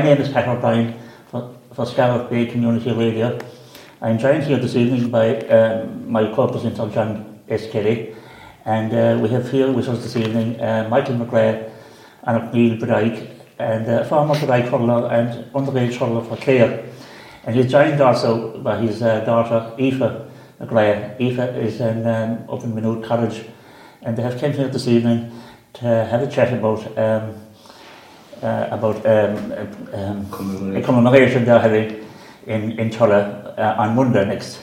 My name is Pat O'Brien for, for Scariff Bay Community Radio. I'm joined here this evening by um, my co-presenter John S. Kelly and uh, we have here with us this evening uh, Michael McGrath and Neil Bride and uh, former Bride hurler and underage hurler for Clare. And he's joined also by his uh, daughter Aoife McGrath. Aoife is in, um, up in College and they have come here this evening to have a chat about um, uh, about um, um, a commemoration they're having in, in Cholla uh, on Monday next.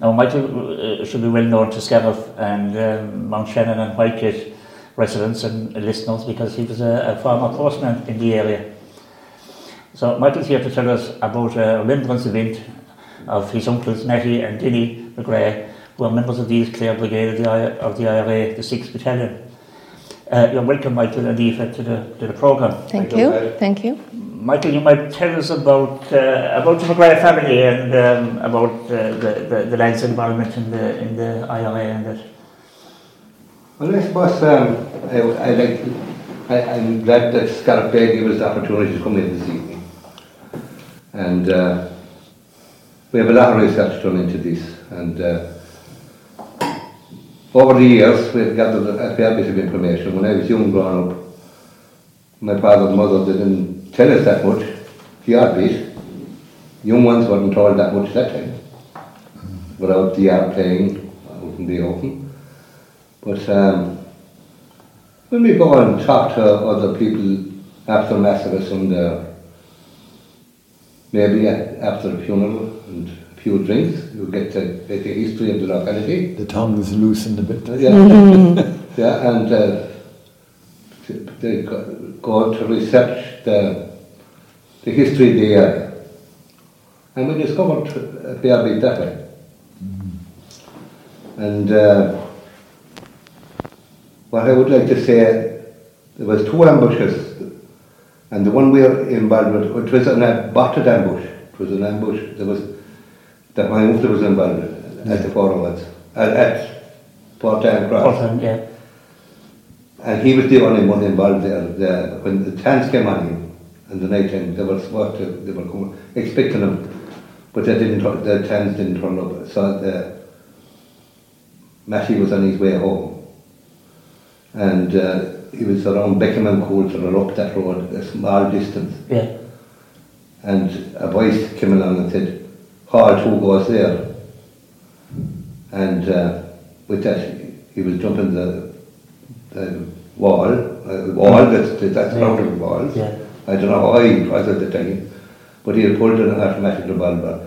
Now, Michael uh, should be well known to Scariff and um, Mount Shannon and Whitegate residents and listeners because he was a, a former postman in the area. So Michael's here to tell us about a remembrance event of his uncles Natty and Dinny McGrath, who are members of the East Clare Brigade of the, I of the IRA, the 6th Battalion. Uh, you're welcome, Michael and Aoife, to the, to the programme. Thank you. Thank you. Michael, you might tell us about uh, about the McGrath family and um, about uh, the, the, the lads' involvement in the in the IRA and that. Well, I suppose um, I, I like. I, I'm glad that Scariff Bay gave us the opportunity to come in this evening, and uh, we have a lot of research done into this, and. Uh, over the years, we've gathered a fair bit of information. When I was young growing up, my father and mother didn't tell us that much, the odd bit. Young ones weren't told that much that time, without the art playing out in the open. But um, when we go and talk to other people after Mass of a Sunday, maybe after a funeral and few drinks, you get to get the history of the locality. The tongue is loosened a bit. Yeah, yeah and uh, they go to research the, the history of the area. And we discovered a fair bit that way. And uh, what I would like to say, there was two ambushes, and the one we were involved with, it was an aborted ambush. It was an ambush that was that my uncle was involved at the forwards, at, at Port Down Cross. Portland, yeah. And he was the only one involved there. The, when the tanks came on him in the night time, they were supposed to, they were coming, expecting him, but they didn't, the tanks didn't turn up. So the, Matty was on his way home. And uh, he was around Beckham and Coulter or up that road, a small distance. Yeah. And a voice came along and said, Hall, who goes there? And uh, with that, he was jumping the, the wall, uh, wall that's, that's Yeah. rounded walls. Yeah. I don't know how he was at the time, but he had pulled an automatic revolver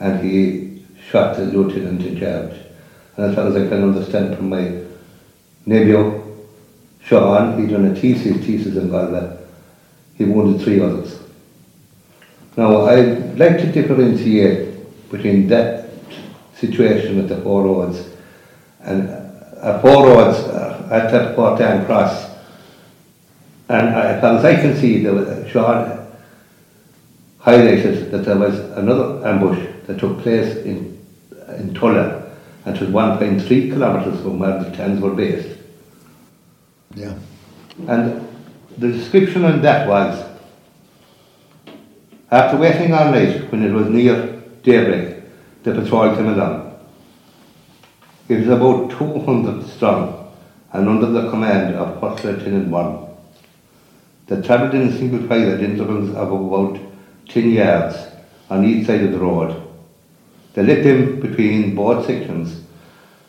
and he shot the lieutenant in charge. And as far as I can understand from my nephew, Sean, he done a thesis, thesis in Galway. He wounded three others. Now, I'd like to differentiate between that situation at the four roads and uh, four roads uh, at that Port Down Cross. And uh, as far as I can see, there was, uh, Sean highlighted that there was another ambush that took place in, in Tulla, and it was 1.3 kilometres from where the tents were based. Yeah. And the description on that was after waiting all night when it was near daybreak, the patrol came along. It was about 200 strong and under the command of First Lieutenant One. They travelled in a single file at intervals of about 10 yards on each side of the road. They lit them between both sections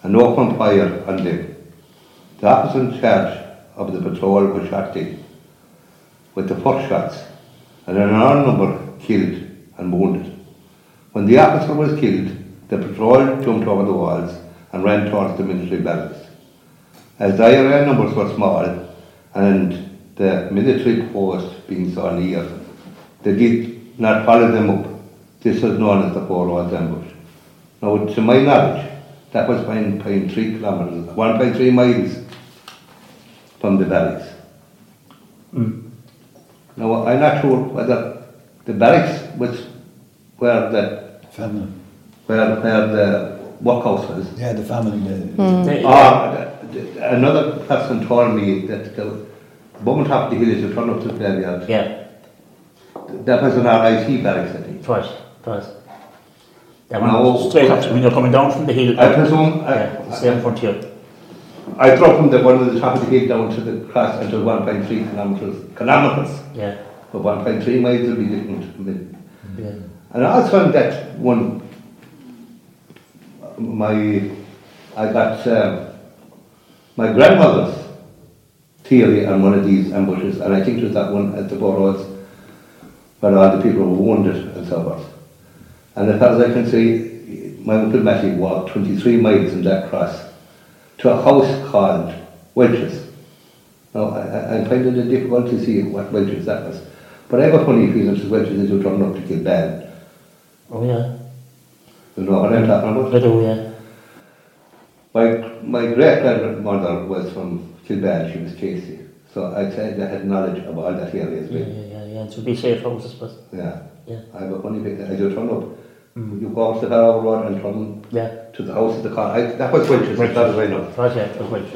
and opened fire on them. The officer in charge of the patrol was shot dead with the first shots and an number killed and wounded. When the officer was killed, the patrol jumped over the walls and ran towards the military barracks. As the IRA numbers were small and the military post being so near, they did not follow them up. This was known as the Four Roads ambush. Now, to my knowledge, that was 1.3 kilometres, 1.3 miles from the barracks. Hmm. Now, I'm not sure whether the barracks was where the, Family. where, where the workhouse was. Yeah, the family. Hmm. Ah, the, They- Or, another person told me that the Bowman top of the hill is a turn up to the graveyard. yeah. That was an RIC barracks, I think. It was, it was. That No. one straight up when you're coming down from the hill. I presume, I- Yeah, it's there in front here. I drove from the one of the top of the hill down to the cross until 1.3 kilometres, kilometres. Yeah, But 1.3 miles will be different. Yeah. And I also that one, my, I got um, my grandmother's theory on one of these ambushes, and I think it was that one at the Burrows, where all the people were wounded and so forth. And as far as I can see, my uncle Matty walked 23 miles in that cross to a house called Welch's. Now, I, I'm finding it difficult to see what Welch's that was. But I have a funny feeling that Welch's is who turned up to kill bad. Oh yeah, You know what I'm talking about? I do, yeah. My, my great grandmother was from Kilbane, she was Casey. So I'd say I had knowledge of all that area as Yeah, well. yeah, yeah, yeah. Would be safe houses, but Yeah. yeah, I have a funny bit, as you turn up, you go up the Farrow Road and turn yeah. to the house of the car. I, that was Welch's, as far as I know. It yeah, it was Welsh.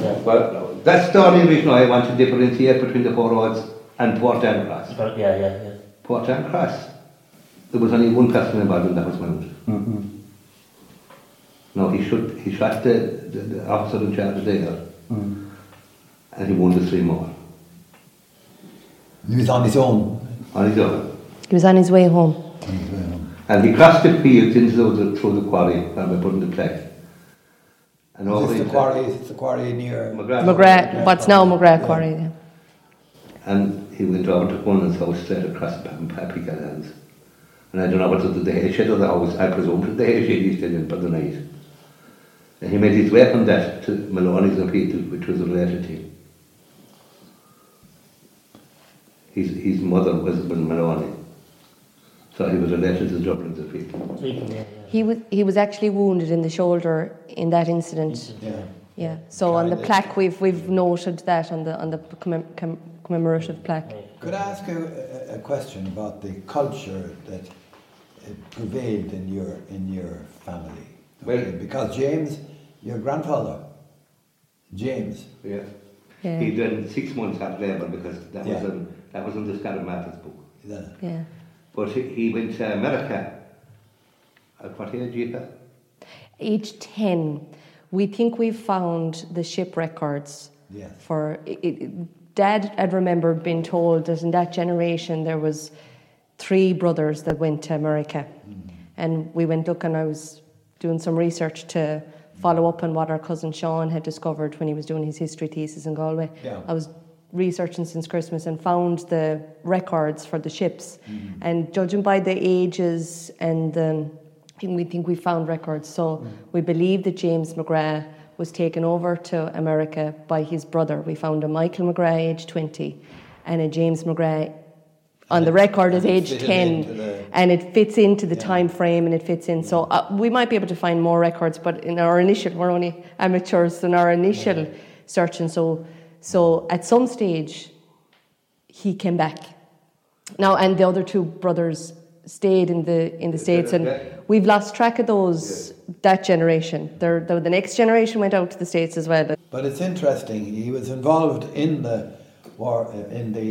Yeah. Well, that's the only reason I want to differentiate between the four roads and Port Cross. But yeah, yeah, yeah. Port Cross, there was only one person involved in that was Mount. Mm-hmm. No, he shot, he shot the, the, the officer in charge there, Mm. and he wounded three more He was on his own. on his own. He was on his way home. On his way home. And he crossed the fields into the, through the quarry where we put in the plaque. And all this the quarry? Is the quarry near? McGrath. McGrath, what's now McGrath Yeah. Quarry. Yeah. And he went over to Conan's house straight across the paprika lands. And I don't know whether the hay shed or the house, I presume that the hay shed he's still in for the night. And he made his way from that to Maloney's and Peter, which was related to him. His, his mother was, was Maloney. So he was related to Dublin's and Peter. Yeah, yeah. He was he was actually wounded in the shoulder in that incident. Yeah. Yeah. So on the plaque we've we've noted that on the on the commem- comm- commemorative plaque. Could I ask you a, a question about the culture that uh, prevailed in your in your family? Well- because James, your grandfather, James, Yeah. Yeah. He done six months at labour because that Yeah. was in, that was in the Scarlet Martins book. the, Yeah. But he, he went to America. At what age, you Eva? Age ten, we think we've found the ship records Yes. for. It, it, Dad had remembered being told that in that generation there was three brothers that went to America, and we went looking. I was doing some research to follow up on what our cousin Sean had discovered when he was doing his history thesis in Galway. Yeah. I was researching since Christmas and found the records for the ships, and judging by the ages and um, we think we found records. So we believe that James McGrath was taken over to America by his brother. We found a Michael McGrath, age 20, and a James McGrath on the record and age 10 the- and it fits into the Yeah. time frame and it fits in. So uh, we might be able to find more records but in our initial we're only amateurs in our initial search and so so at some stage he came back. Now and the other two brothers stayed in the in the Yeah, states and we've lost track of those that generation. They're, the, the next generation went out to the states as well. But it's interesting. He was involved in the war, uh, in the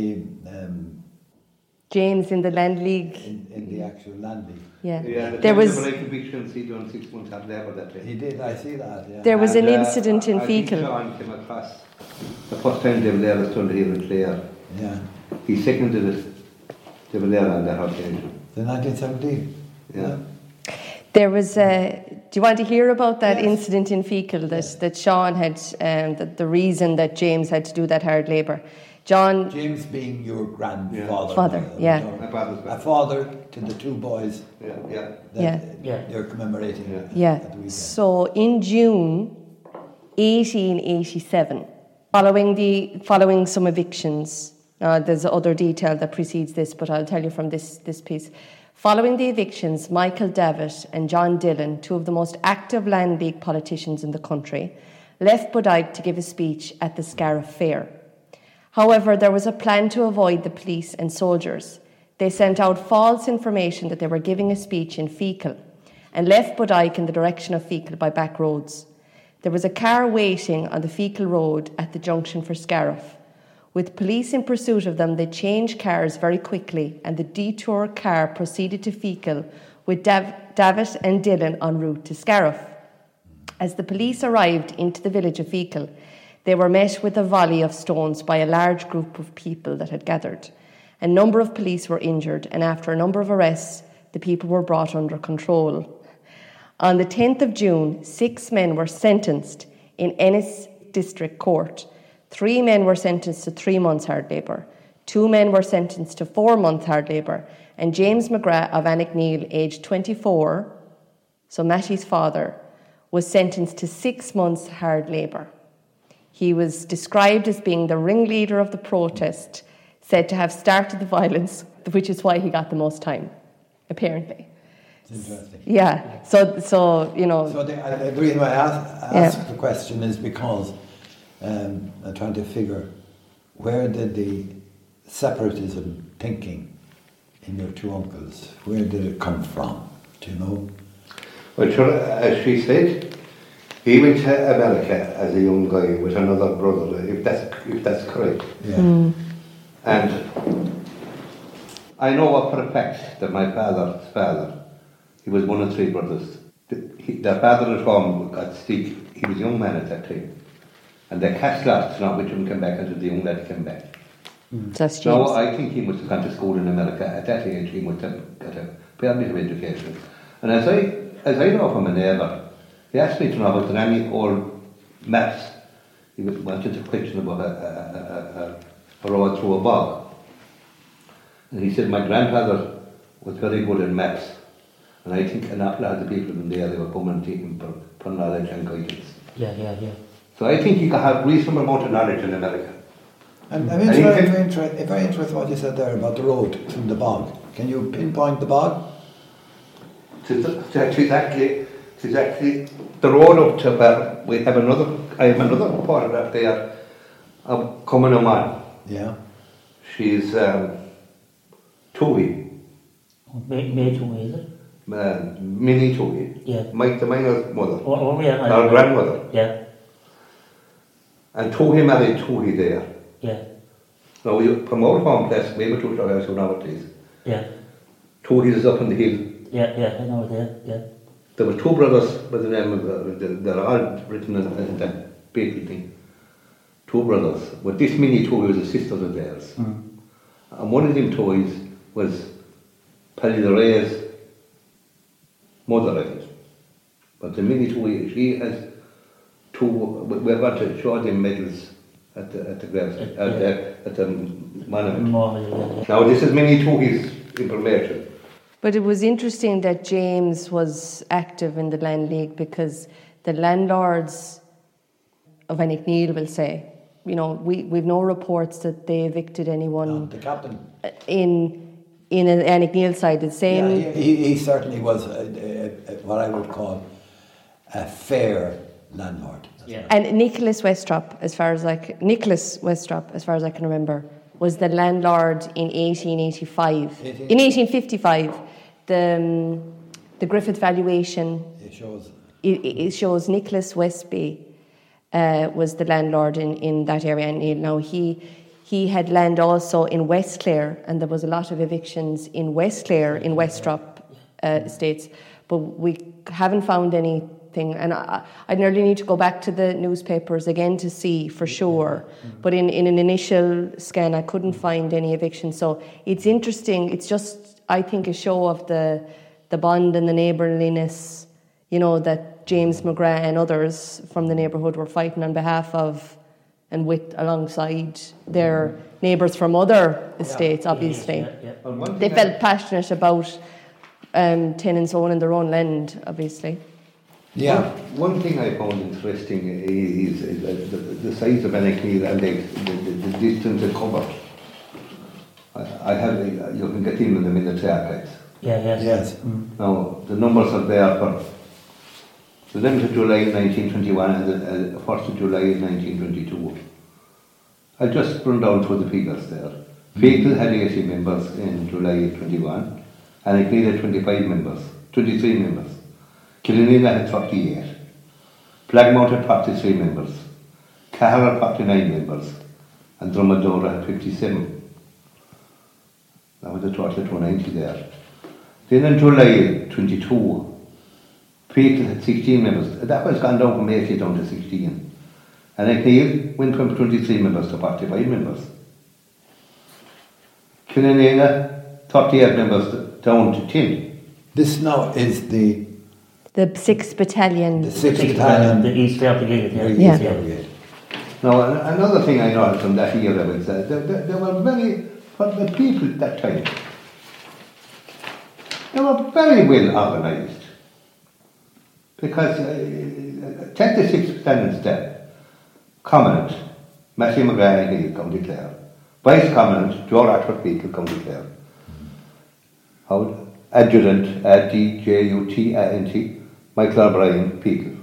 um, James in the land league in, in the actual land league. yeah, Yeah, the there was Like convictions, he done six months at labour that day. He did. I see that. Yeah. There was And, an uh, incident in I Feakle. Sean came across the first time de Valera was turned here in Clare. yeah. He seconded it, de Valera on that occasion. The 1917. Yeah. There was a. Do you want to hear about that Yes. incident in Feakle that, that Sean had, um, that the reason that James had to do that hard labour? John, James being your grandfather. Father, yeah. My father's A father to the two boys Yeah, yeah. that Yeah. Yeah. you're commemorating Yeah. at yeah. the. So in June 1887, following, the, following some evictions, uh, there's other detail that precedes this, but I'll tell you from this, this piece. Following the evictions, Michael Davitt and John Dillon, two of the most active Land League politicians in the country, left Bodyke to give a speech at the Scariff Fair. However, there was a plan to avoid the police and soldiers. They sent out false information that they were giving a speech in Feakle and left Bodyke in the direction of Feakle by back roads. There was a car waiting on the Feakle road at the junction for Scariff. With police in pursuit of them, they changed cars very quickly, and the detour car proceeded to Feakle with Dav- Davitt and Dillon en route to Scariff. As the police arrived into the village of Feakle, they were met with a volley of stones by a large group of people that had gathered. A number of police were injured, and after a number of arrests, the people were brought under control. On the 10th of June, six men were sentenced in Ennis District Court. Three men were sentenced to three months hard labour. Two men were sentenced to four months hard labour. And James McGrath of Annickneal, aged 24, so Mattie's father, was sentenced to six months hard labour. He was described as being the ringleader of the protest, said to have started the violence, which is why he got the most time, apparently. Interesting. Yeah. So, so you know. So the, the reason why I ask, ask the question is because um, I'm trying to figure where did the separatism thinking in your two uncles, where did it come from? Do you know? Well, sure, as she said, he went to America as a young guy with another brother, if that's, if that's correct. Yeah. Hmm. And I know for a fact that my father's father, he was one of three brothers. The- he- Their father at home got sick. He was a young man at that time. And the catch lost not which one came back until the young lad came back. Hmm. That's James. No, I think he must have gone to school in America. At that age, he must have got a fair bit of education. And as I, as I know from a neighbour, he asked me to know about any old maps. He was- wanted to question about a, a, a, a, a road through a bog. And he said, my grandfather was very good at maps. And I think an awful lot of the people in there, they were coming to him for, for knowledge and guidance. Yeah, yeah, yeah. So I think he can have reasonable amount of knowledge in America. I'm, I'm And interested, can- very, interested, very interested in what you said there about the road from the bog. Can you pinpoint the bog? It's it's exactly, it's exactly the road up to where we have another, I have another photograph there of coming a commoner man. Yeah. She's um, Toby, May, May to me, is it? uh, Minnie Toohey, Yeah. Mike the miner's mother, Oh, oh yeah. I- our grandmother. Yeah, And Toby married Toby there. yeah, Now, you, from our home place, we were to our house nowadays. yeah, Toby is up on the hill. yeah, yeah, I know there, yeah. There were two brothers by the name of, uh, they're- all written in, in that paper thing. Two brothers. But this mini toy was a sister of theirs. Mm. And one of them toys was Paddy the Ray's mother, I think. But the mini toy, she has two, we- we're going to show them medals at the, at the gravesite, at the, at the monument. More, yeah, yeah. Now this is mini toys information. But it was interesting that James was active in the Land League because the landlords of Annickneal will say, you know, we, we've no reports that they evicted anyone Um, the captain. in in an Annickneal side. The same. Yeah, he, he, he certainly was a, a, a, what I would call a fair landlord. Yeah. And Nicholas Westrop, as far as like Nicholas Westrop, as far as I can remember, was the landlord in 1885. In 1855, the um, the Griffith valuation It shows. it, it shows Nicholas Westrop uh, was the landlord in, in that area. And you know, he he had land also in West Clare, and there was a lot of evictions in West Clare in Westrop uh, estates, but we haven't found anything. And I, I nearly need to go back to the newspapers again to see for sure. But in, in an initial scan, I couldn't find any eviction. So it's interesting. It's just, I think, a show of the the bond and the neighbourliness you know, that James McGrath and others from the neighbourhood were fighting on behalf of and with alongside their neighbours from other estates, obviously. Yeah, yeah. They thing felt passionate about um, tenants owning their own land, obviously. Yeah. One, one thing I found interesting is, is uh, the, the size of Annickneal and the, the, the, the distance it covered. I, I have, uh, you can get in with them in the archives. Yeah, yes. Yes. Mm. Now, the numbers are there for the 11th of July 1921 and the uh, 1st of July 1922. I'll just run down through the figures there. Fecal had 80 members in July 21, and Annickneal had 25 members, 23 members. Killanena had 38. Flagmount had 43 members. Cahal had 49 members. and Drumadora had 57. That was a total of 290 there. Then in July 22, Peter had 16 members. That was gone down from 80 down to 16. And O'Neill went from 23 members to 45 members. Killanena, 38 members down to 10. This now is the, The 6th Battalion. the sixth Sixth battalion. The East Clare Brigade, yeah. Yeah. yeah. Brigade. Now, another thing I noticed from that era was that there, there, there were very, for the people at that time, they were very well organised. Because uh, take the six standing step, Commandant, Matthew McGrath, Hill, County Clare. Vice Commandant, Joe Ratford, Feakle, County Clare. Mm-hmm. How Adjutant, A-D-J-U-T-A-N-T, Michael O'Brien, Feakle.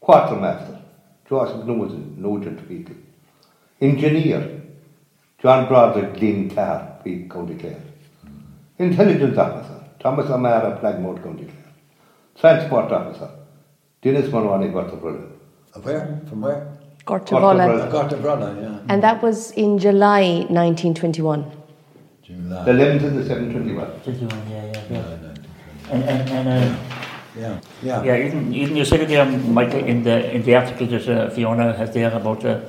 Quartermaster, Joseph Nugent, Nugent Feakle. Engineer, John Broderick, Glyn Carr, Feakle, County Clare. Intelligence Officer, Thomas O'Mara, Flagmount, County Clare. Transport Officer, Dennis Mulroney, Gortabrilla. Where? From where? Gortavola. Gortavola. Yeah. And that was in July 1921. July. The 11th and the 7th, 21, 21, yeah, yeah, yeah. And, and, and uh, Yeah, yeah. Yeah, even, even you said it there, Michael, in the, in the article that uh, Fiona has there about uh,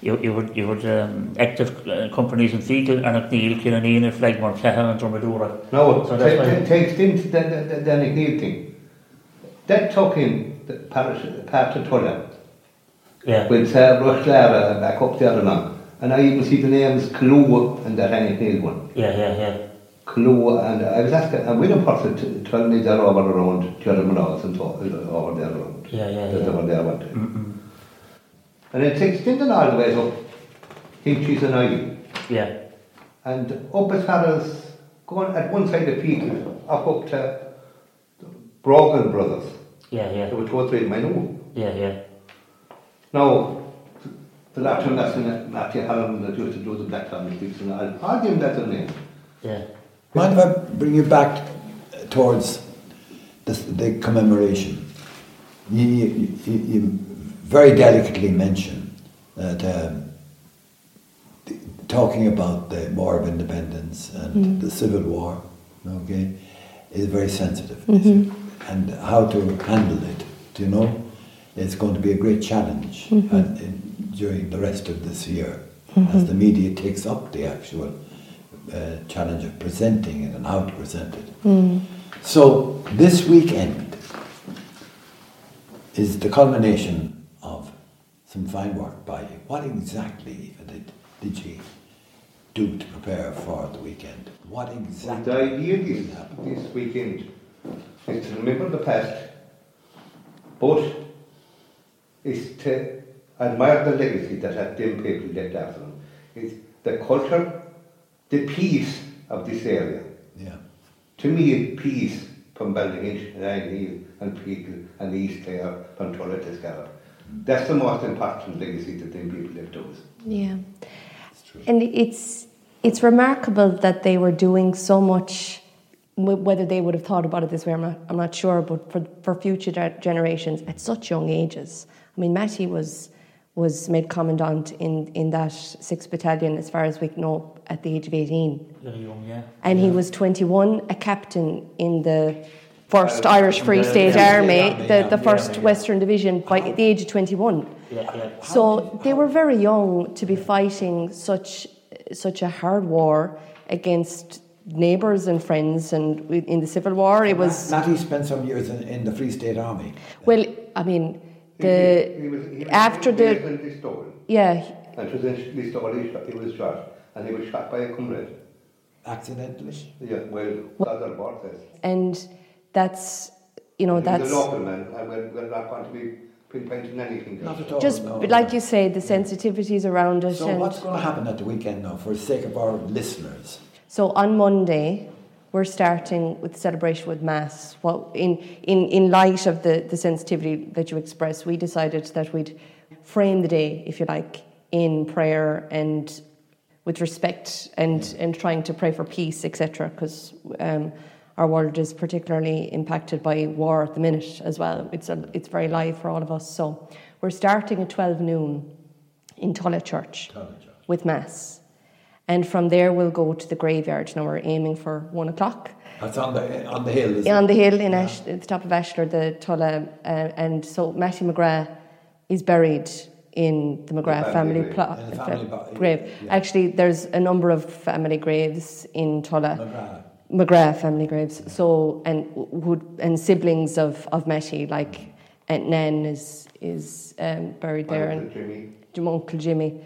you, you would, you would um, active uh, companies in Fiegel and McNeil, Killaneen and Flagmore, Cahill and Dromadura. No, so that's why... takes into the, the, the, the McNeil thing. That took in the parish, the part of Tullam. Yeah. With uh, Rush Lara back up there and on. And I even see the names Canoe and that Neil one. Yeah, yeah, yeah. Clou and I was asking, and we don't person to tell me they're over around Jeremy Ross and talk, over there around. Yeah, yeah, That they yeah. were there one time. Mm-mm. And it takes extending all the way up Hinchies and I. Yeah, And up as far as going at one side of Peter, up up to Brogan Brothers. yeah, yeah, There were two or three of my own. yeah, yeah. Now, the latter lesson, Matthew Hallam, that used to do the Black Family Sticks, and I'll, I'll give him that a name. Yeah, Mind if I bring you back towards this, the commemoration? You, you, you, you very delicately mention that um, the- talking about the War of Independence and mm-hmm. the Civil War, okay, is very sensitive. Mm-hmm. And how to handle it, do you know, is going to be a great challenge mm-hmm. and, in, during the rest of this year as the media takes up the actual uh, challenge of presenting it and how to present it. So this weekend is the culmination of some fine work by you. What exactly did, did you do to prepare for the weekend? What exactly? The idea will this, this weekend is to remember the past, but is to admire the legacy that have them people left after them. It's the culture, the peace of this area. Yeah. To me, peace from Ballyhinch and Hill and people and East Clare from Tulla to Scariff. That's the most important legacy that them people left us. Yeah. And it's it's remarkable that they were doing so much. Whether they would have thought about it this way, I'm not, I'm not sure. But for for future generations, at such young ages, I mean, Matty was was made commandant in in that sixth battalion, as far as we know, at the age of eighteen, very young, yeah. and he was twenty one, a captain in the first Uh, Irish Free the- State yeah, Army, yeah, the, yeah, the yeah, first yeah. Western Division, by the age of twenty one. Yeah, yeah. So they were very young to be fighting such such a hard war against neighbours and friends, and in the Civil War it was Matty spent some years in, in the Free State Army. well. I mean, the He- he was- he was- after the was in Listowel, yeah And it was in he, was shot, and he was shot by a comrade. Accidentally. Yeah, well, Father Bart says. and that's you know He was that's a local man, and we're, we're not going to be pinpointing anything. Not at all. just no. like you say the sensitivities around it. So and what's going to happen at the weekend now, for the sake of our listeners? So on Monday, we're starting with celebration with Mass. What in, in, in light of the, the sensitivity that you express, we decided that we'd frame the day, if you like, in prayer and with respect and, and trying to pray for peace, etc. Because um, our world is particularly impacted by war at the minute as well. It's, a, it's very live for all of us. So we're starting at 12 noon in Tulla Church. with Mass. And from there, we'll go to the graveyard. Now, we're aiming for one o'clock. That's on the on the hill. Isn't On it? the hill in Ash, at the top of Ashler, the Tulla, uh, and so Matty McGrath is buried in the McGrath family family, grave. plot, the family grave. yeah. Actually, there's a number of family graves in Tulla. McGrath. McGrath family graves. So and would and siblings of of Matty, like Aunt Nan is is um, buried there, and Jimmy. Uncle Jimmy,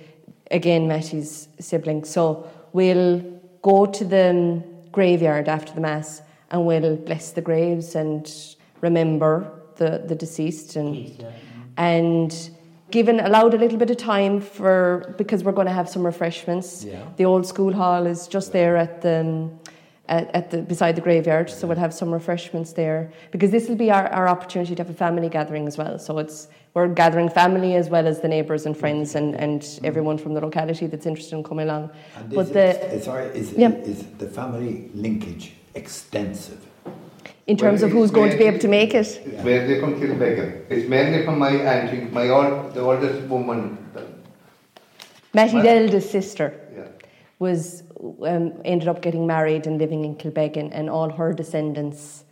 again Matty's sibling. So we'll go to the graveyard after the mass and we'll bless the graves and remember the the deceased and Please, yeah. and given allowed a little bit of time for because we're going to have some refreshments. Yeah. The old school hall is just there at the at, at the beside the graveyard, so we'll have some refreshments there because this will be our, our opportunity to have a family gathering as well. So it's we're gathering family as well as the neighbours and friends and, and everyone from the locality that's interested in coming along. And but is, the it, sorry, is, Yeah. is the family linkage extensive? in terms of who's going to be able to make it, It's mainly from Kilbeggan. It's mainly from my auntie, my old, the oldest woman. Matty's What? eldest sister. Yeah. was um, ended up getting married and living in Kilbeggan, and all her descendants,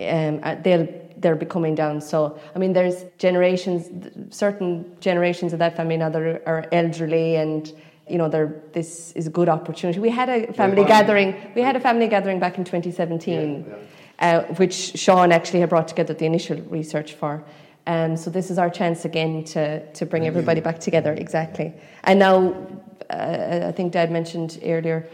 um, uh, they'll they'll becoming down. So I mean, there's generations, certain generations of that family now that are, are elderly, and you know, they're, this is a good opportunity. We had a family fine. gathering. We had a family gathering back in 2017, Yeah, Uh, which Sean actually had brought together the initial research for. Um, so this is our chance again to to bring everybody back together. Exactly. And now, uh, I think Dad mentioned earlier,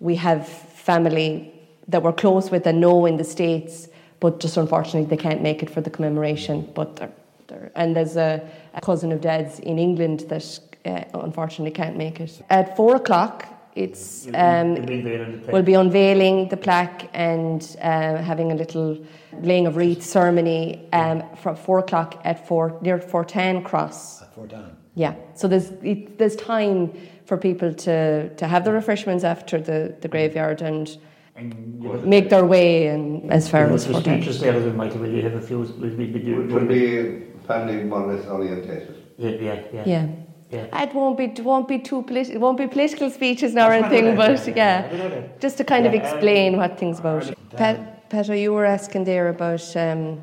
we have family that we're close with and know in the states, but just unfortunately they can't make it for the commemoration. But they're, they're, and there's a, a cousin of Dad's in England that uh, unfortunately can't make it. At four o'clock, it's um, We'll be there in the We'll be unveiling the plaque and uh, having a little laying of wreath ceremony um, from four o'clock at four near Fortan Cross. At Fort Anne? Yeah, so there's it, there's time for people to, to have the refreshments after the, the graveyard and And make their way and as far the as Fortan. speeches there, we might will you have a few, will we be It will be family more or less orientated. Yeah, yeah, yeah. Yeah. yeah. It won't be it won't be too politi- it won't be political speeches now or That's what I anything, but that, yeah, I just to kind of Yeah, um, explain what things about. Pat, Petra, you were asking there about um,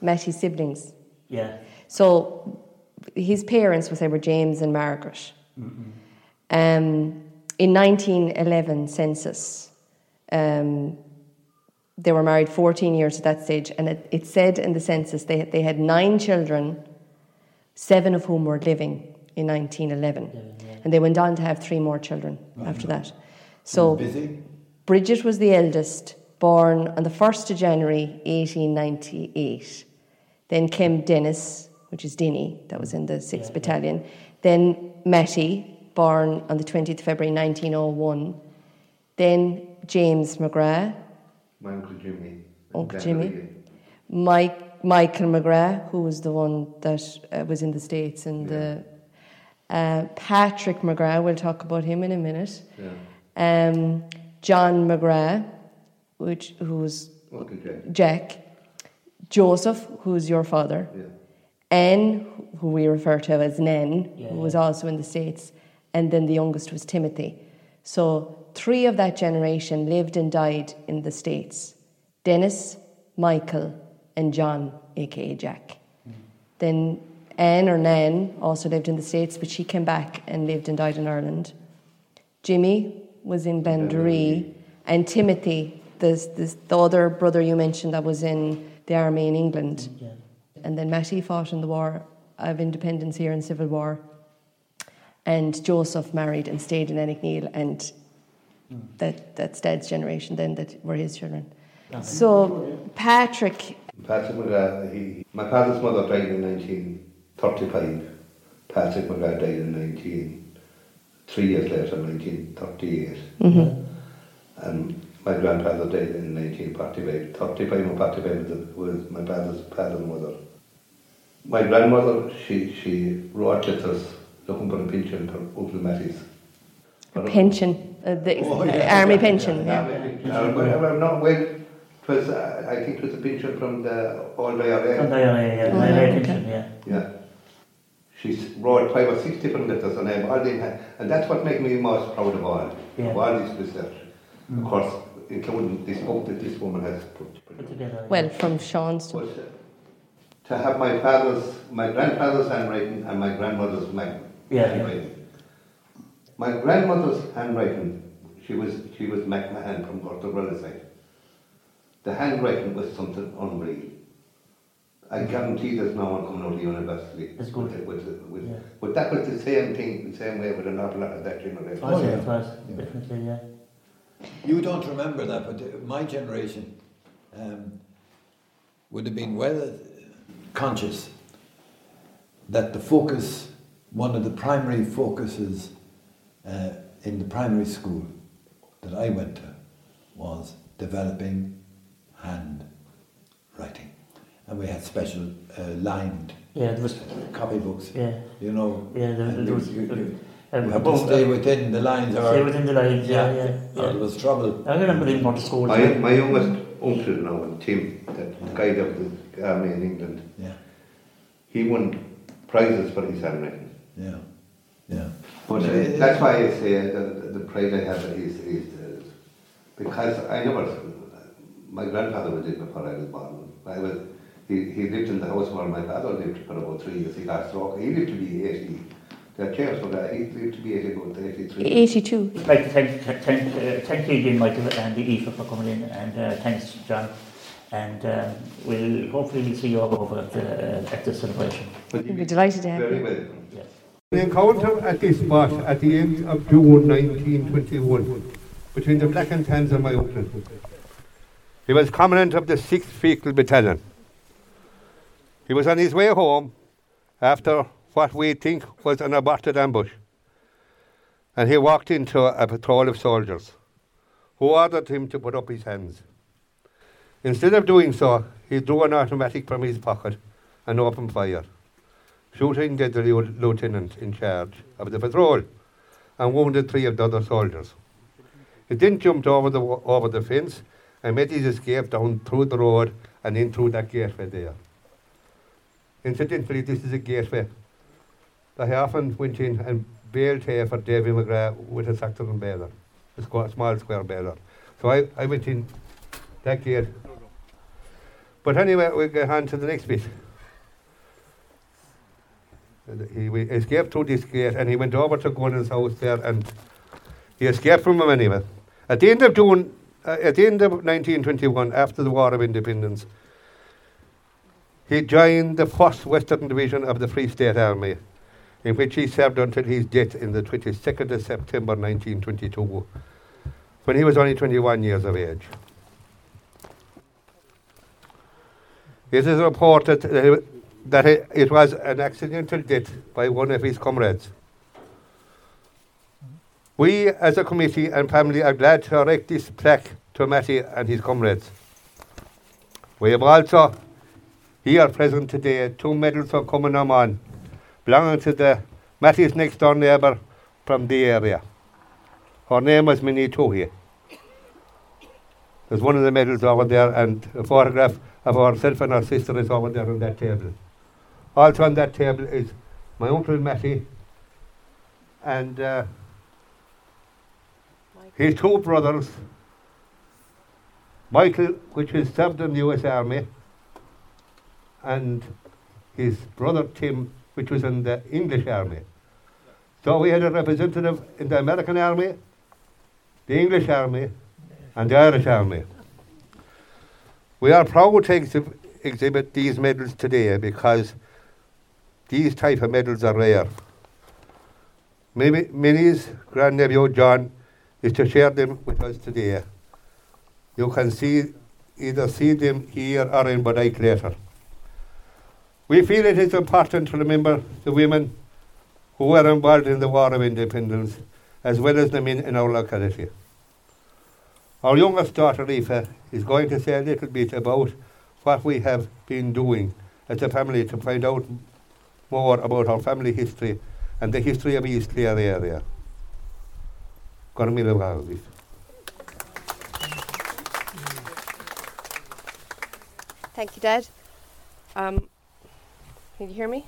Matty's siblings. Yeah. So his parents, was they were James and Margaret. Um, in 1911 census, um, they were married 14 years at that stage, and it, it said in the census they, they had nine children, seven of whom were living in 1911. And they went on to have three more children after that. So? Bridget was the eldest, born on the 1st of January 1898. Then came Dennis, which is Dinny, that was in the 6th Yeah. Battalion. Then Matty, born on the 20th of February 1901. Then James McGrath, My Uncle Jimmy. Uncle Jimmy. again. Mike, Michael McGrath, who was the one that uh, was in the States, and the uh, Patrick McGrath, we'll talk about him in a minute. Yeah. Um, John McGrath, which, who was Uncle Jimmy. Jack, Joseph, who's your father, Yeah. Anne, who we refer to as Nen, Yeah, who was also in the States, and then the youngest was Timothy. So three of that generation lived and died in the States Dennis, Michael, and John, aka Jack. Then Anne or Nan also lived in the States, but she came back and lived and died in Ireland. Jimmy was in Bandaree, and Timothy, the, the, the other brother you mentioned that was in the army in England. Yeah. And then Matty fought in the War of Independence here in Civil War. And Joseph married and stayed in Annickneal, and that, that's Dad's generation then that were his children. So Patrick, Patrick McGrath, he, my father's mother died in 1935. Patrick McGrath died in 19, three years later, 1938. Mhm. And my grandfather died in 1945. 35 and 45 was, the- my father's father and mother. My grandmother, she, she wrote letters looking for a pension for Uncle Matty's. For- pension, uh, the Oh, yeah. army pension. Yeah, Yeah. maybe. Uh, well, well, not well. It was, uh, I think it was a pension from the old IRA. And I, I, Oh, I, I okay. attention, yeah. Yeah. She's wrote five or six different letters and I'm all in and that's what makes me most proud of all, Yeah. of all this research. Of course, including this book that this woman has put, Put put together. Well, from Sean's. But to have my father's, my grandfather's handwriting and my grandmother's mag- Yeah, yeah. Handwriting. My grandmother's handwriting, she was she was McMahon from Gortogrella side. The handwriting was something unreal. I guarantee there's no one coming out of university. It's good. With, with, with, Yeah. But that was the same thing, the same way with an awful lot of that generation. Oh, yeah, yeah. Yeah. definitely, yeah. You don't remember that, but uh, my generation um, would have been well conscious that the focus, one of the primary focuses uh, in the primary school that I went to was developing handwriting. And we had special uh, lined Yeah, there was, copybooks, yeah, you know. yeah, there, and there was, you, you, you, um, you had to stay within the lines or, stay within the lines, yeah, yeah, or there was trouble. I remember even going to school. My, my youngest uncle now, Tim, that the guy that was the army in England, Yeah, he won prizes for his handwriting. yeah, yeah. But uh, that's why I say the, the, the pride I have is, is uh, because I never, my grandfather was in before I was born. I was, he, he lived in the house where my father lived for about three years. He got stroke. He lived to be 80. The chairs for that, he lived to be 80, about 83. 82. I'd like to thank, thank, uh, thank you again, Michael and the EFA for coming in, and uh, thanks, John. And um, we'll hopefully we'll see you all over at the, uh, at the celebration. We'd be delighted to have very you. welcome. Yes. An encounter at this spot at the end of June 1921 between the Black and Tans and my uncle. He was commandant of the 6th Feakle Battalion. He was on his way home after what we think was an aborted ambush. And he walked into a patrol of soldiers who ordered him to put up his hands. Instead of doing so, he drew an automatic from his pocket and opened fire shooting dead the lieutenant in charge of the patrol and wounded three of the other soldiers. He then jumped over the, over the fence and made his escape down through the road and in through that gateway there. Incidentally, this is a gateway that I often went in and bailed here for Davy McGrath with a Saxon baler, a small square baler. So I, I went in that gate. But anyway, we get on to the next bit. And He escaped through this gate and he went over to Gordon's house there and he escaped from him anyway. At the end of June, uh, at the end of 1921, after the War of Independence, he joined the 1st Western Division of the Free State Army, in which he served until his death in the 22nd of September 1922, when he was only 21 years of age. It is reported that he- that it, was an accidental death by one of his comrades. We, as a committee and family, are glad to erect this plaque to Matty and his comrades. We have also here present today two medals for coming on, belonging to the Matty's next door neighbour from the area. Her name was Minnie Toohey. There's one of the medals over there, and a photograph of herself and her sister is over there on that table. Also on that table is my uncle Matty and uh, his two brothers, Michael, which was served in the US Army, and his brother Tim, which was in the English Army. So we had a representative in the American Army, the English Army, and the Irish Army. We are proud to exhib- exhibit these medals today because these type of medals are rare. Minnie's grandnephew John is to share them with us today. You can see either see them here or in Bodyke later. We feel it is important to remember the women who were involved in the War of Independence as well as the men in our locality. Our youngest daughter, Aoife, is going to say a little bit about what we have been doing as a family to find out more about our family history and the history of East Clare area. Gormila Aoife. Thank you, Dad. Um, can you hear me?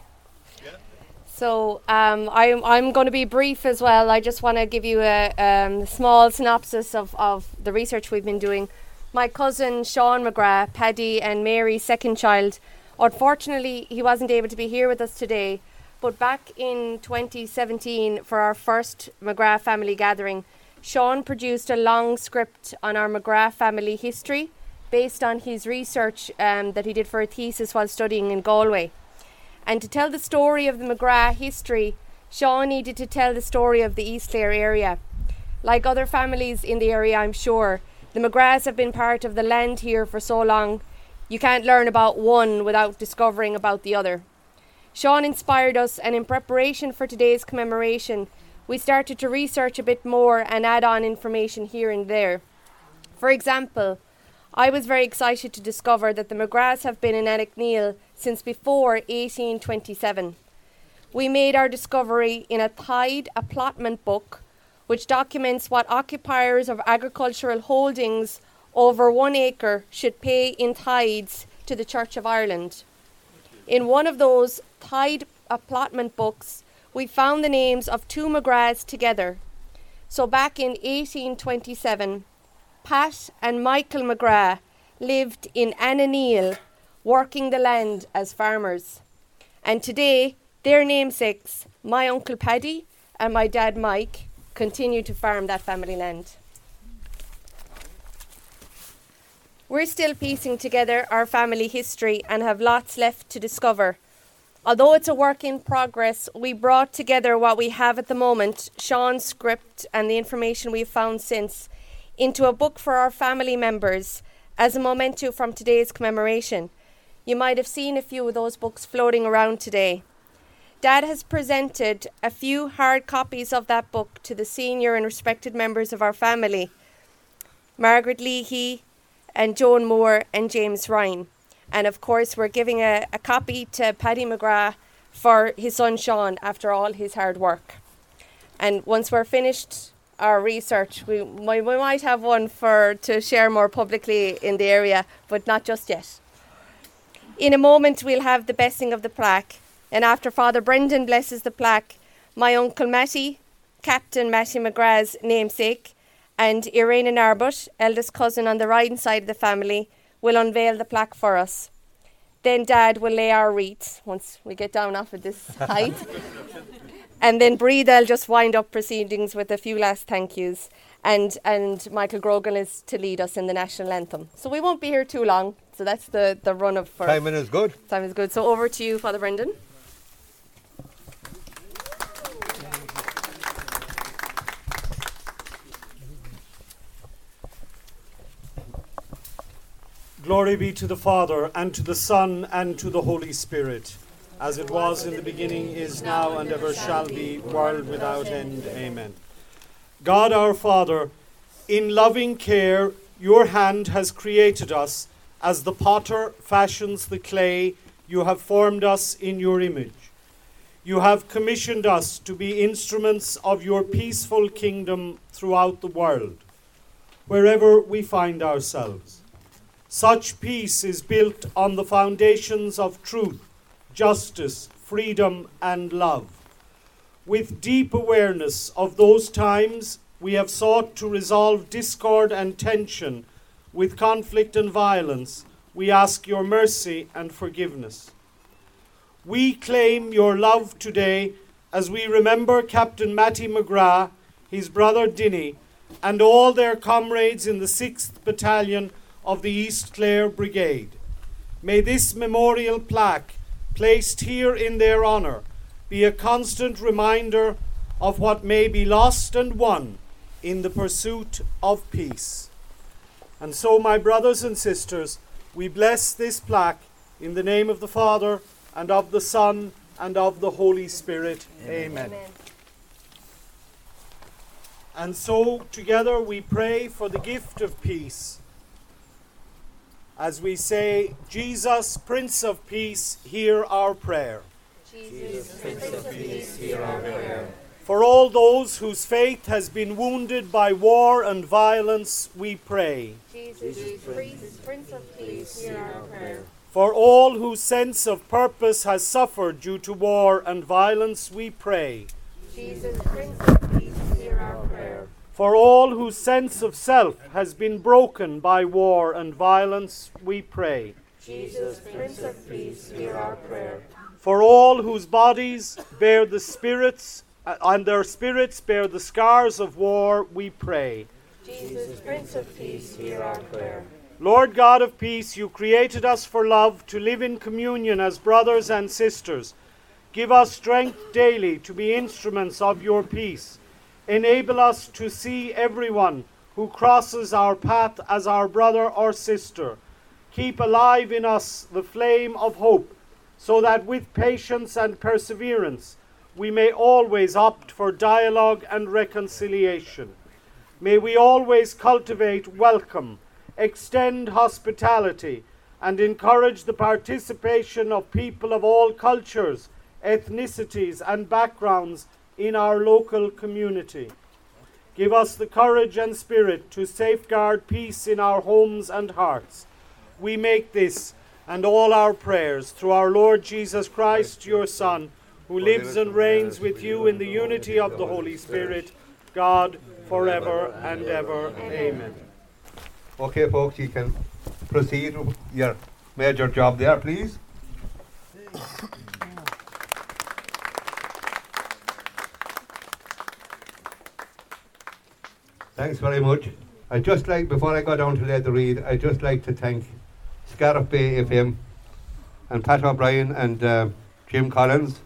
So um, I'm, I'm going to be brief as well. I just want to give you a um, small synopsis of, of the research we've been doing. My cousin Sean McGrath, Paddy and Mary's second child, unfortunately he wasn't able to be here with us today. But back in 2017, for our first McGrath family gathering, Sean produced a long script on our McGrath family history based on his research um, that he did for a thesis while studying in Galway. And to tell the story of the McGrath history, Sean needed to tell the story of the East Clare area. Like other families in the area, I'm sure, the McGraths have been part of the land here for so long, you can't learn about one without discovering about the other. Sean inspired us, and in preparation for today's commemoration, we started to research a bit more and add on information here and there. For example, I was very excited to discover that the McGraths have been in Annickneal since before 1827. We made our discovery in a tithe allotment book, which documents what occupiers of agricultural holdings over one acre should pay in tithes to the Church of Ireland. In one of those tithe allotment books, we found the names of two McGraths together. So back in 1827, Pat and Michael McGrath lived in Annickneal, working the land as farmers. And today, their namesakes, my uncle Paddy and my dad Mike, continue to farm that family land. We're still piecing together our family history and have lots left to discover. Although it's a work in progress, we brought together what we have at the moment, Sean's script and the information we've found since, into a book for our family members as a memento from today's commemoration. You might have seen a few of those books floating around today. Dad has presented a few hard copies of that book to the senior and respected members of our family Margaret Leahy and Joan Moore and James Ryan. And of course, we're giving a, a copy to Paddy McGrath for his son Sean after all his hard work. And once we're finished our research. We, we, might have one for to share more publicly in the area, but not just yet. In a moment, we'll have the blessing of the plaque, and after Father Brendan blesses the plaque, my uncle Matty, Captain Matty McGrath's namesake, and Irene Narbut, eldest cousin on the right side of the family, will unveil the plaque for us. Then Dad will lay our wreaths once we get down off of this height. And then Bree, they'll just wind up proceedings with a few last thank yous. And, and Michael Grogan is to lead us in the national anthem. So we won't be here too long. So that's the, the run of first. Timing is good. Time is good. So over to you, Father Brendan. Glory be to the Father, and to the Son, and to the Holy Spirit as it was in the beginning, is now, and ever shall be, world without end. Amen. God our Father, in loving care, your hand has created us as the potter fashions the clay, you have formed us in your image. You have commissioned us to be instruments of your peaceful kingdom throughout the world, wherever we find ourselves. Such peace is built on the foundations of truth justice, freedom, and love. With deep awareness of those times, we have sought to resolve discord and tension with conflict and violence. We ask your mercy and forgiveness. We claim your love today as we remember Captain Matty McGrath, his brother Dinny, and all their comrades in the 6th Battalion of the East Clare Brigade. May this memorial plaque placed here in their honour be a constant reminder of what may be lost and won in the pursuit of peace. And so, my brothers and sisters, we bless this plaque in the name of the Father, and of the Son, and of the Holy Spirit. Amen. Amen. And so, together, we pray for the gift of peace as we say, Jesus, Prince of Peace, hear our prayer. Jesus, Prince of Peace, hear our prayer. For all those whose faith has been wounded by war and violence, we pray. Jesus, Prince, Prince of Peace, hear our prayer. For all whose sense of purpose has suffered due to war and violence, we pray. Jesus, Prince of Peace, hear our prayer. For all whose sense of self has been broken by war and violence, we pray. Jesus, Prince of Peace, hear our prayer. For all whose bodies bear the spirits uh, and their spirits bear the scars of war, we pray. Jesus, Prince of Peace, hear our prayer. Lord God of peace, you created us for love, to live in communion as brothers and sisters. Give us strength daily to be instruments of your peace. Enable us to see everyone who crosses our path as our brother or sister. Keep alive in us the flame of hope, so that with patience and perseverance we may always opt for dialogue and reconciliation. May we always cultivate welcome extend hospitality, and encourage the participation of people of all cultures, ethnicities, and backgrounds in our local community. Give us the courage and spirit to safeguard peace in our homes and hearts. We make this and all our prayers through our Lord Jesus Christ, your Son, who lives and reigns with you in the unity of the Holy Spirit, God, forever and ever. Amen. Okay, folks, you can proceed with your major job there, please. Thanks very much. I just like, before I go down to let the read, I just like to thank Scariff Bay FM and Pat O'Brien and uh, Jim Collins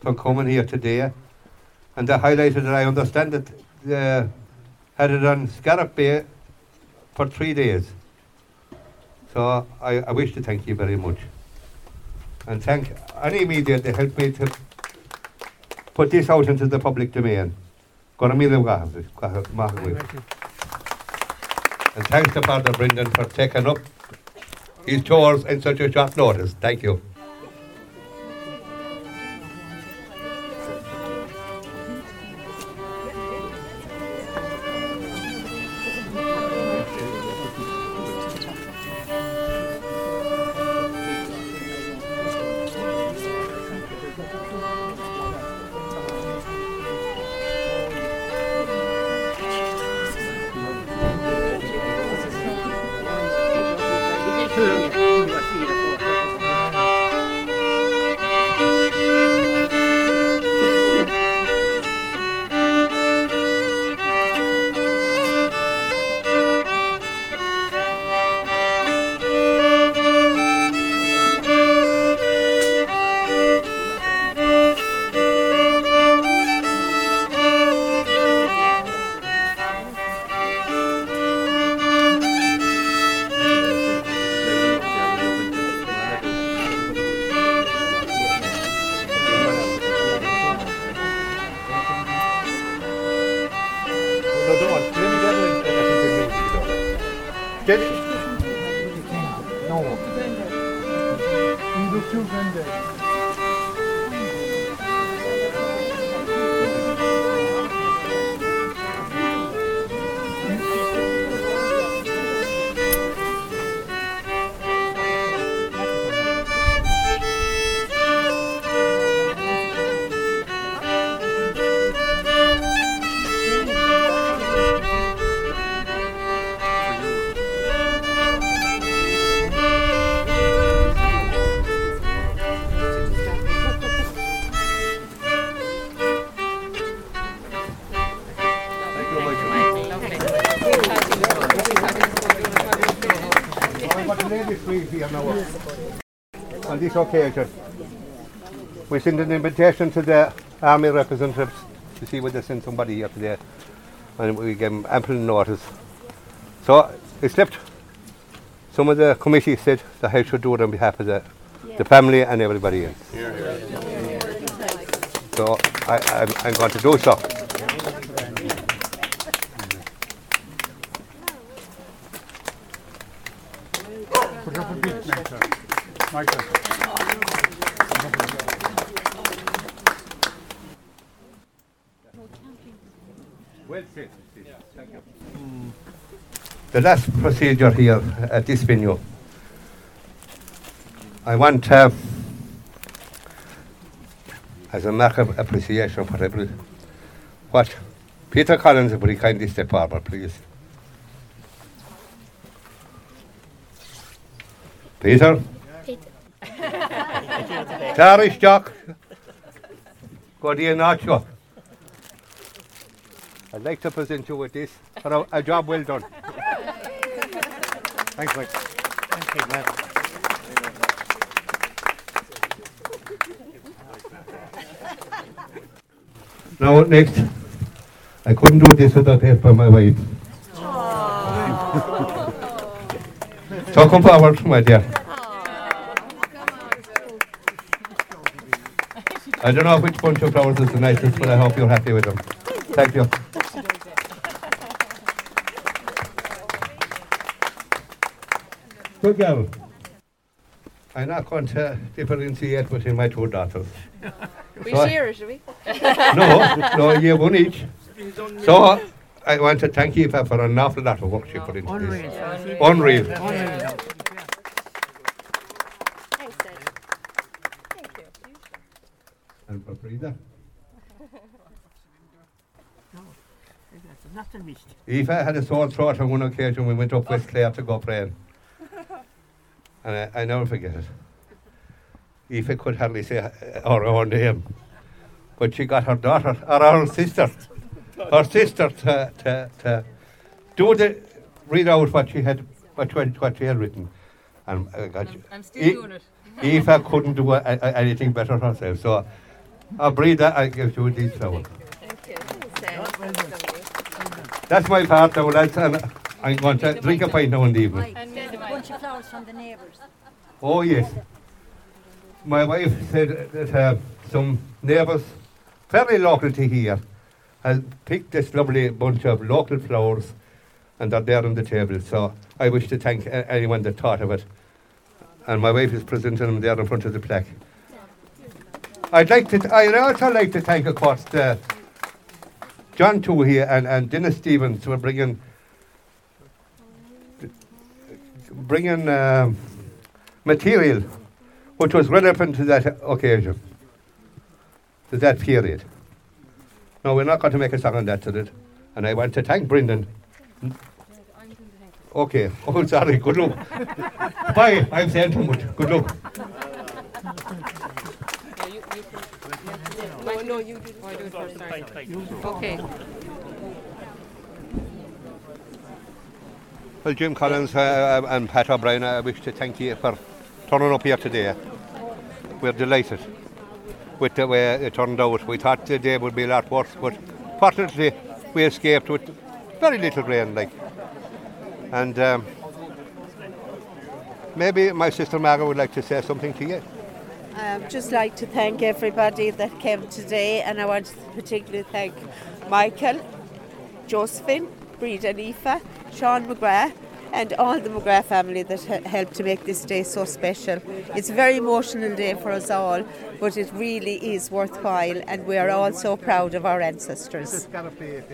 for coming here today. And they highlighted that I understand that they had it on Scariff Bay for three days. So I, I wish to thank you very much. And thank any media that helped me to put this out into the public domain. Gonna mi um And thanks to Father Brendan for taking up his chores in such a short notice. Thank you. This occasion. We send an invitation to the army representatives to see whether they send somebody here today, and we give them ample notice. So, except some of the committee said that I should do it on behalf of the, the family and everybody else. So, I, I'm, I'm going to do so. Michael. The last procedure here at this venue I want to, have, as a mark of appreciation for whatever, what Peter Collins would kindly step forward, please. Peter? Peter. Clarish Jock. Good day, not sure. I'd like to present you with this for a, a job well done. Thanks, Mike. Thank you, Matt. Now, next, I couldn't do this without help from my wife. so come forward, my dear. I don't know which bunch of flowers is the nicest, but I hope you're happy with them. Thank you. Good girl. I'm not going to differentiate between my two daughters. We So I- share it, should we? no, no, you one each. So I want to thank you for, for an awful lot of work you put into this. Unreal. Thanks, Dad. Thank you. And for Frida. Nothing missed. Aoife had a sore throat on one occasion we went up West Clare to go praying. And I, I never forget it. Aoife could hardly say her own name. But she got her daughter, or her sister, her sister to, to, to do the, read out what she had, what, what, what she had written. And uh, God, I'm still I- doing it. Aoife couldn't do uh, uh, anything better herself. So, I'll breathe that, I give you these flowers. Thank you. That's my part and I'm going to drink a pint now in the evening. And a bunch of flowers from the neighbours. Oh, yes. My wife said that uh, some neighbours, fairly local to here, has picked this lovely bunch of local flowers and they're there on the table. So I wish to thank anyone that thought of it. And my wife is presenting them there in front of the plaque. I'd like to, I'd also like to thank, of course, the John Toohey and, and Dennis Stevens for bringing bringing um, material which was relevant to that occasion, to that period. No, we're not going to make a song on that today. And I want to thank Brendan. Okay. Oh, sorry. Good luck. Bye. I'm saying too much. Good luck. No, no, you do it first. sorry. Okay. Well, Jim Collins uh, and Pat O'Brien, I wish to thank you for turning up here today. We're delighted with the way it turned out. We thought the day would be a lot worse, but fortunately we escaped with very little rain, like. And um, maybe my sister Margaret would like to say something to you. I'd just like to thank everybody that came today, and I want to particularly thank Michael, Josephine, Breda and Aoife, Sean McGrath, and all the McGrath family that helped to make this day so special. It's a very emotional day for us all, but it really is worthwhile, and we are all so proud of our ancestors.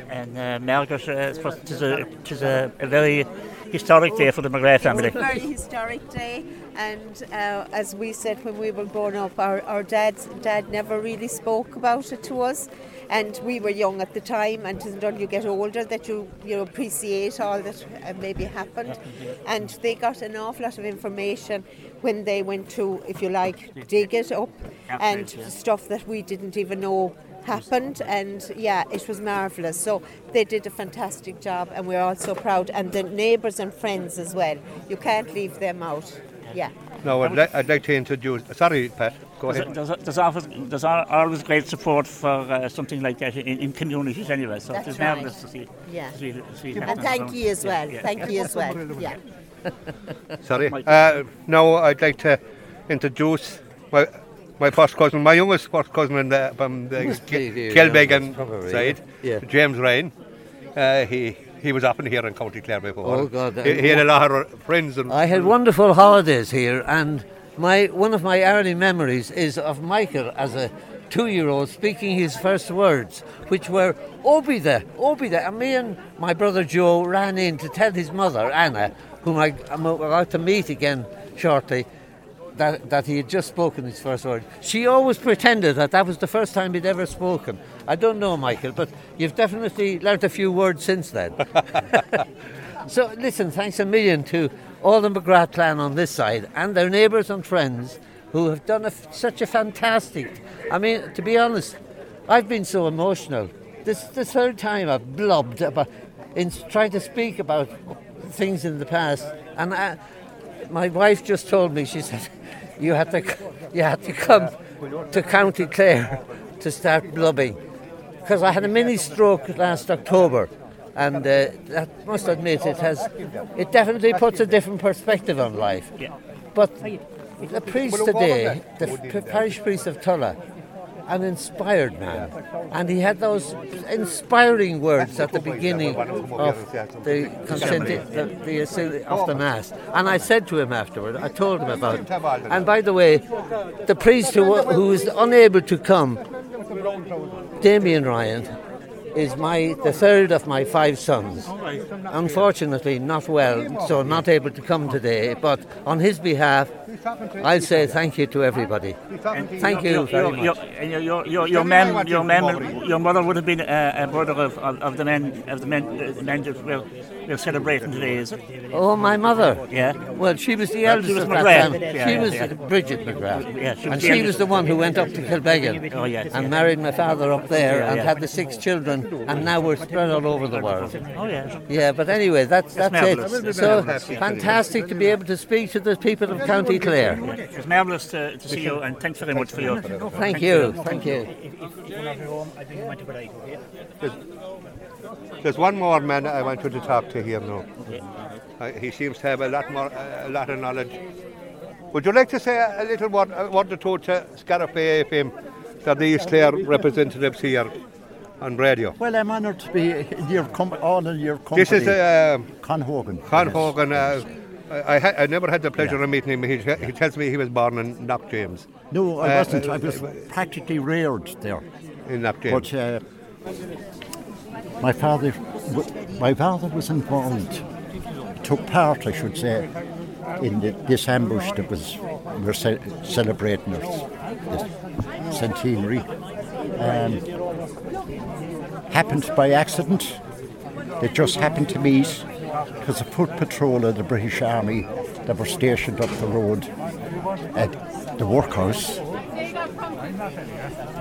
And uh, Margaret, uh, it is a, it is a, a very historic day for the McGrath family. It's a very historic day, and uh, as we said when we were growing up, our, our dad, dad never really spoke about it to us. And we were young at the time, and it's until you get older that you, you appreciate all that uh, maybe happened. And they got an awful lot of information when they went to, if you like, dig it up, and stuff that we didn't even know happened and yeah it was marvelous so they did a fantastic job and we're all so proud and the neighbours and friends as well you can't leave them out yeah No, I'd, li- I'd like to introduce. Sorry, Pat. Go There's, ahead. there's, there's, always, there's always great support for uh, something like that in, in communities anyway, so That's it's right. marvellous to see. Yeah. to see, to see it and thank you as well Yeah, yeah. thank you as well yeah Sorry. Uh, now I'd like to introduce my my first cousin, my youngest first cousin in the, from the Kilbegan side, Yeah. James Ryan. Uh, he he was up in here in County Clare before. Oh, God. He, he had a lot of friends. And I had wonderful holidays here, and my one of my early memories is of Michael as a two-year-old speaking his first words, which were "Obida, Obida," and me and my brother Joe ran in to tell his mother Anna, whom I, I'm about to meet again shortly, that, that he had just spoken his first word. She always pretended that that was the first time he'd ever spoken. I don't know, Michael, but you've definitely learnt a few words since then. so, listen, thanks a million to all the McGrath clan on this side and their neighbours and friends who have done a, such a fantastic. I mean, to be honest, I've been so emotional. This the third time I've blubbed about in trying to speak about things in the past, and I, my wife just told me she said you had to you had to come to County Clare to start blubbing. Because I had a mini stroke last October and uh, I must admit it has it definitely puts a different perspective on life. But the priest today the parish priest of Tulla an inspired man. And he had those inspiring words at the beginning of the the, the, of the Mass. And I said to him afterward, I told him about it. And by the way, the priest who, was unable to come, Damien Ryan, is my the third of my five sons. Unfortunately, not well, so not able to come today. But on his behalf, I'll say thank you to everybody. thank you very much. Your, your, your, your, mem, your, mem, your mother would have been a, a brother of, of, of, the men of the men, uh, men that we're, we're celebrating today, is it? Oh, my mother. Yeah. Well, she was the eldest of that family. Yeah, she yeah, was yeah. Bridget McGrath. Yeah, she and she was the one who went up to Kilbegan oh, yes, and married my father up there and had the six children and now we're spread all over the world. Oh yeah. Yeah, but anyway, that's that's it. So fantastic to be able to speak to the people of County Clare. It's marvellous to, to see you, and thanks very much for your. Thank you, thank you. There's one more man I want you to talk to here now. Uh, he seems to have a lot more, uh, a lot of knowledge. Would you like to say a, little word, uh, word or two to Scariff Bay FM, the East Clare representatives here? on radio. Well, I'm honoured to be in your com- all in your company. This is uh, Con Hogan. Con yes. Hogan. Uh, I, ha- I never had the pleasure yeah. of meeting him. He, he tells me he was born in Knockjames. No, I uh, wasn't. I was practically reared there. In Knockjames. But uh, my father, my father was involved. Took part, I should say, in the, this ambush that was we are ce- celebrating the centenary. Um, happened by accident. They just happened to meet. It was a foot patrol of the British Army that were stationed up the road at the workhouse.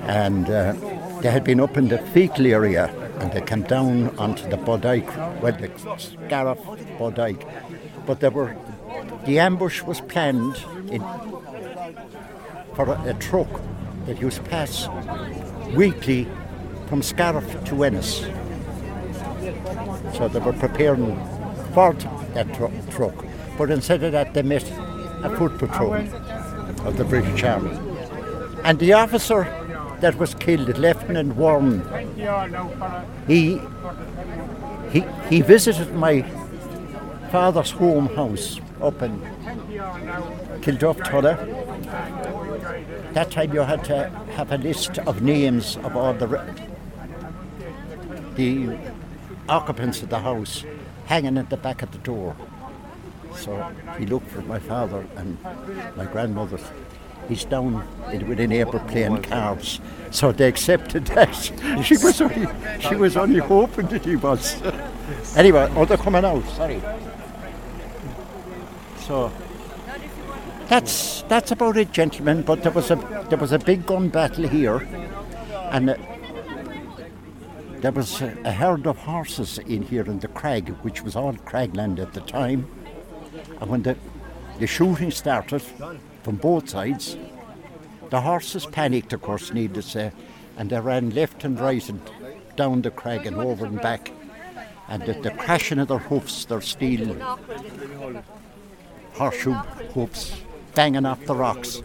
And uh, they had been up in the Feakle area and they came down onto the Bodyke, well, the Scariff Bodyke. But they were, the ambush was planned in, for a, a truck that used to pass weekly from Scariff to Ennis. So they were preparing for that tr- truck. But instead of that, they met a foot patrol of the British Army. And the officer that was killed, Lieutenant Warren, he, he, he visited my father's home house up in Kilduff That time you had to have a list of names of all the the occupants of the house hanging at the back of the door. So he looked for my father and my grandmother. He's down in, with a neighbour playing cards. So they accepted that. she was only she was only hoping that he was. anyway, oh they're coming out, sorry. So that's that's about it, gentlemen. But there was a there was a big gun battle here, and uh, there was a, a herd of horses in here in the crag, which was all cragland at the time. And when the, the shooting started from both sides, the horses panicked, of course, needless to say, and they ran left and right and down the crag and over and back. And the, the crashing of their hoofs, their steel horseshoe hoofs, banging off the rocks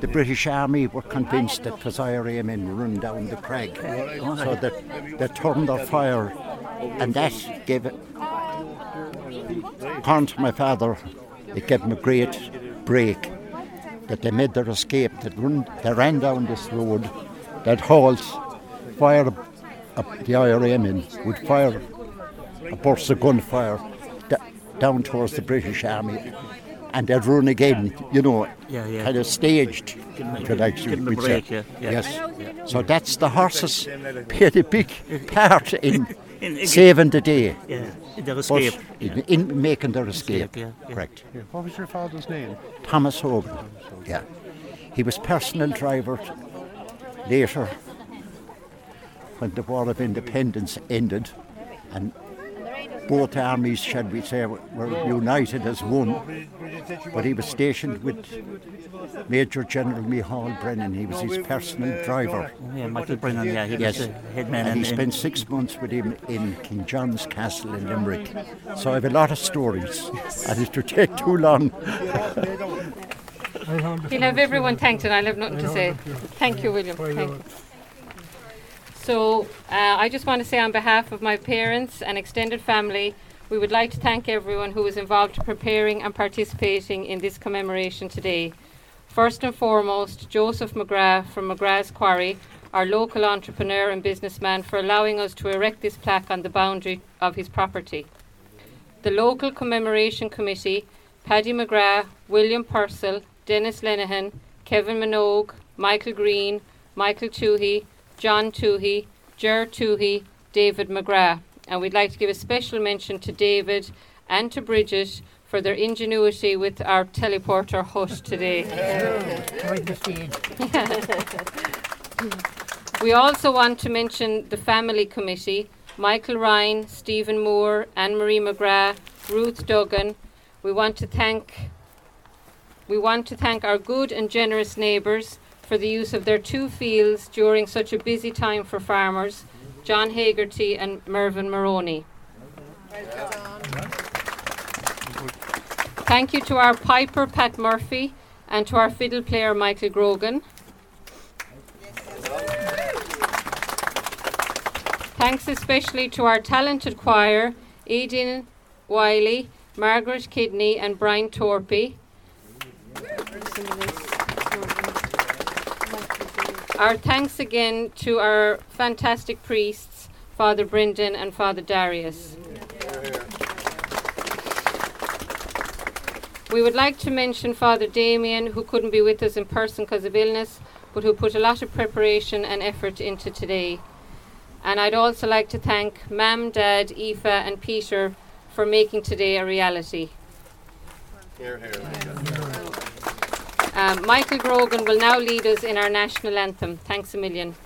the British Army were convinced that Pazire men run down the crag. So that they turned their fire, and that gave it. According to my father, it gave them a great break that they made their escape, that run, they ran down this road, that halt, fire up the IRA men, would fire a burst of gunfire d- down towards the British Army and they'd run again, you know, Yeah, yeah. kind of staged, Give 'em a- if you like, give 'em a break, yeah, yeah. Yes. So that's the horses played a big part in, In- in- saving the day. Yeah, their But escape. In, in making their escape. yeah, yeah. Correct. What was your father's name? Thomas Hogan. Yeah. He was personal driver later when the War of Independence ended and both armies, shall we say, were united as one. But he was stationed with Major General Micheál Brennan. He was his personal driver. Yeah, Michael Brennan, yeah, he was yes. the head man And he spent six months with him in King John's Castle in Limerick. So I have a lot of stories, and it would take too long. He'll have everyone thanked, and I'll have nothing to say. Thank you, William. Thank you. So, uh, I just want to say, on behalf of my parents and extended family, we would like to thank everyone who was involved in preparing and participating in this commemoration today. First and foremost, Joseph McGrath from McGrath's Quarry, our local entrepreneur and businessman, for allowing us to erect this plaque on the boundary of his property. The local commemoration committee, Paddy McGrath, William Purcell, Dennis Lenihan, Kevin Minogue, Michael Green, Michael Toohey, John Toohey, Ger Toohey, David McGrath. And we'd like to give a special mention to David and to Bridget for their ingenuity with our teleporter host today. We also want to mention the family committee Michael Ryan, Stephen Moore, Anne Marie McGrath, Ruth Duggan. We want to thank we want to thank our good and generous neighbours for the use of their two fields during such a busy time for farmers, John Hagerty and Mervyn Maroney. Thank you to our piper Pat Murphy and to our fiddle player Michael Grogan. Thanks especially to our talented choir, Aidan Wiley, Margaret Kidney, and Brian Torpy. Our thanks again to our fantastic priests, Father Brendan and Father Darius. We would like to mention Father Damien, who couldn't be with us in person because of illness, but who put a lot of preparation and effort into today. And I'd also like to thank Mam, Dad, Aoife, and Peter for making today a reality. Um, Michael Grogan will now lead us in our national anthem. Thanks a million.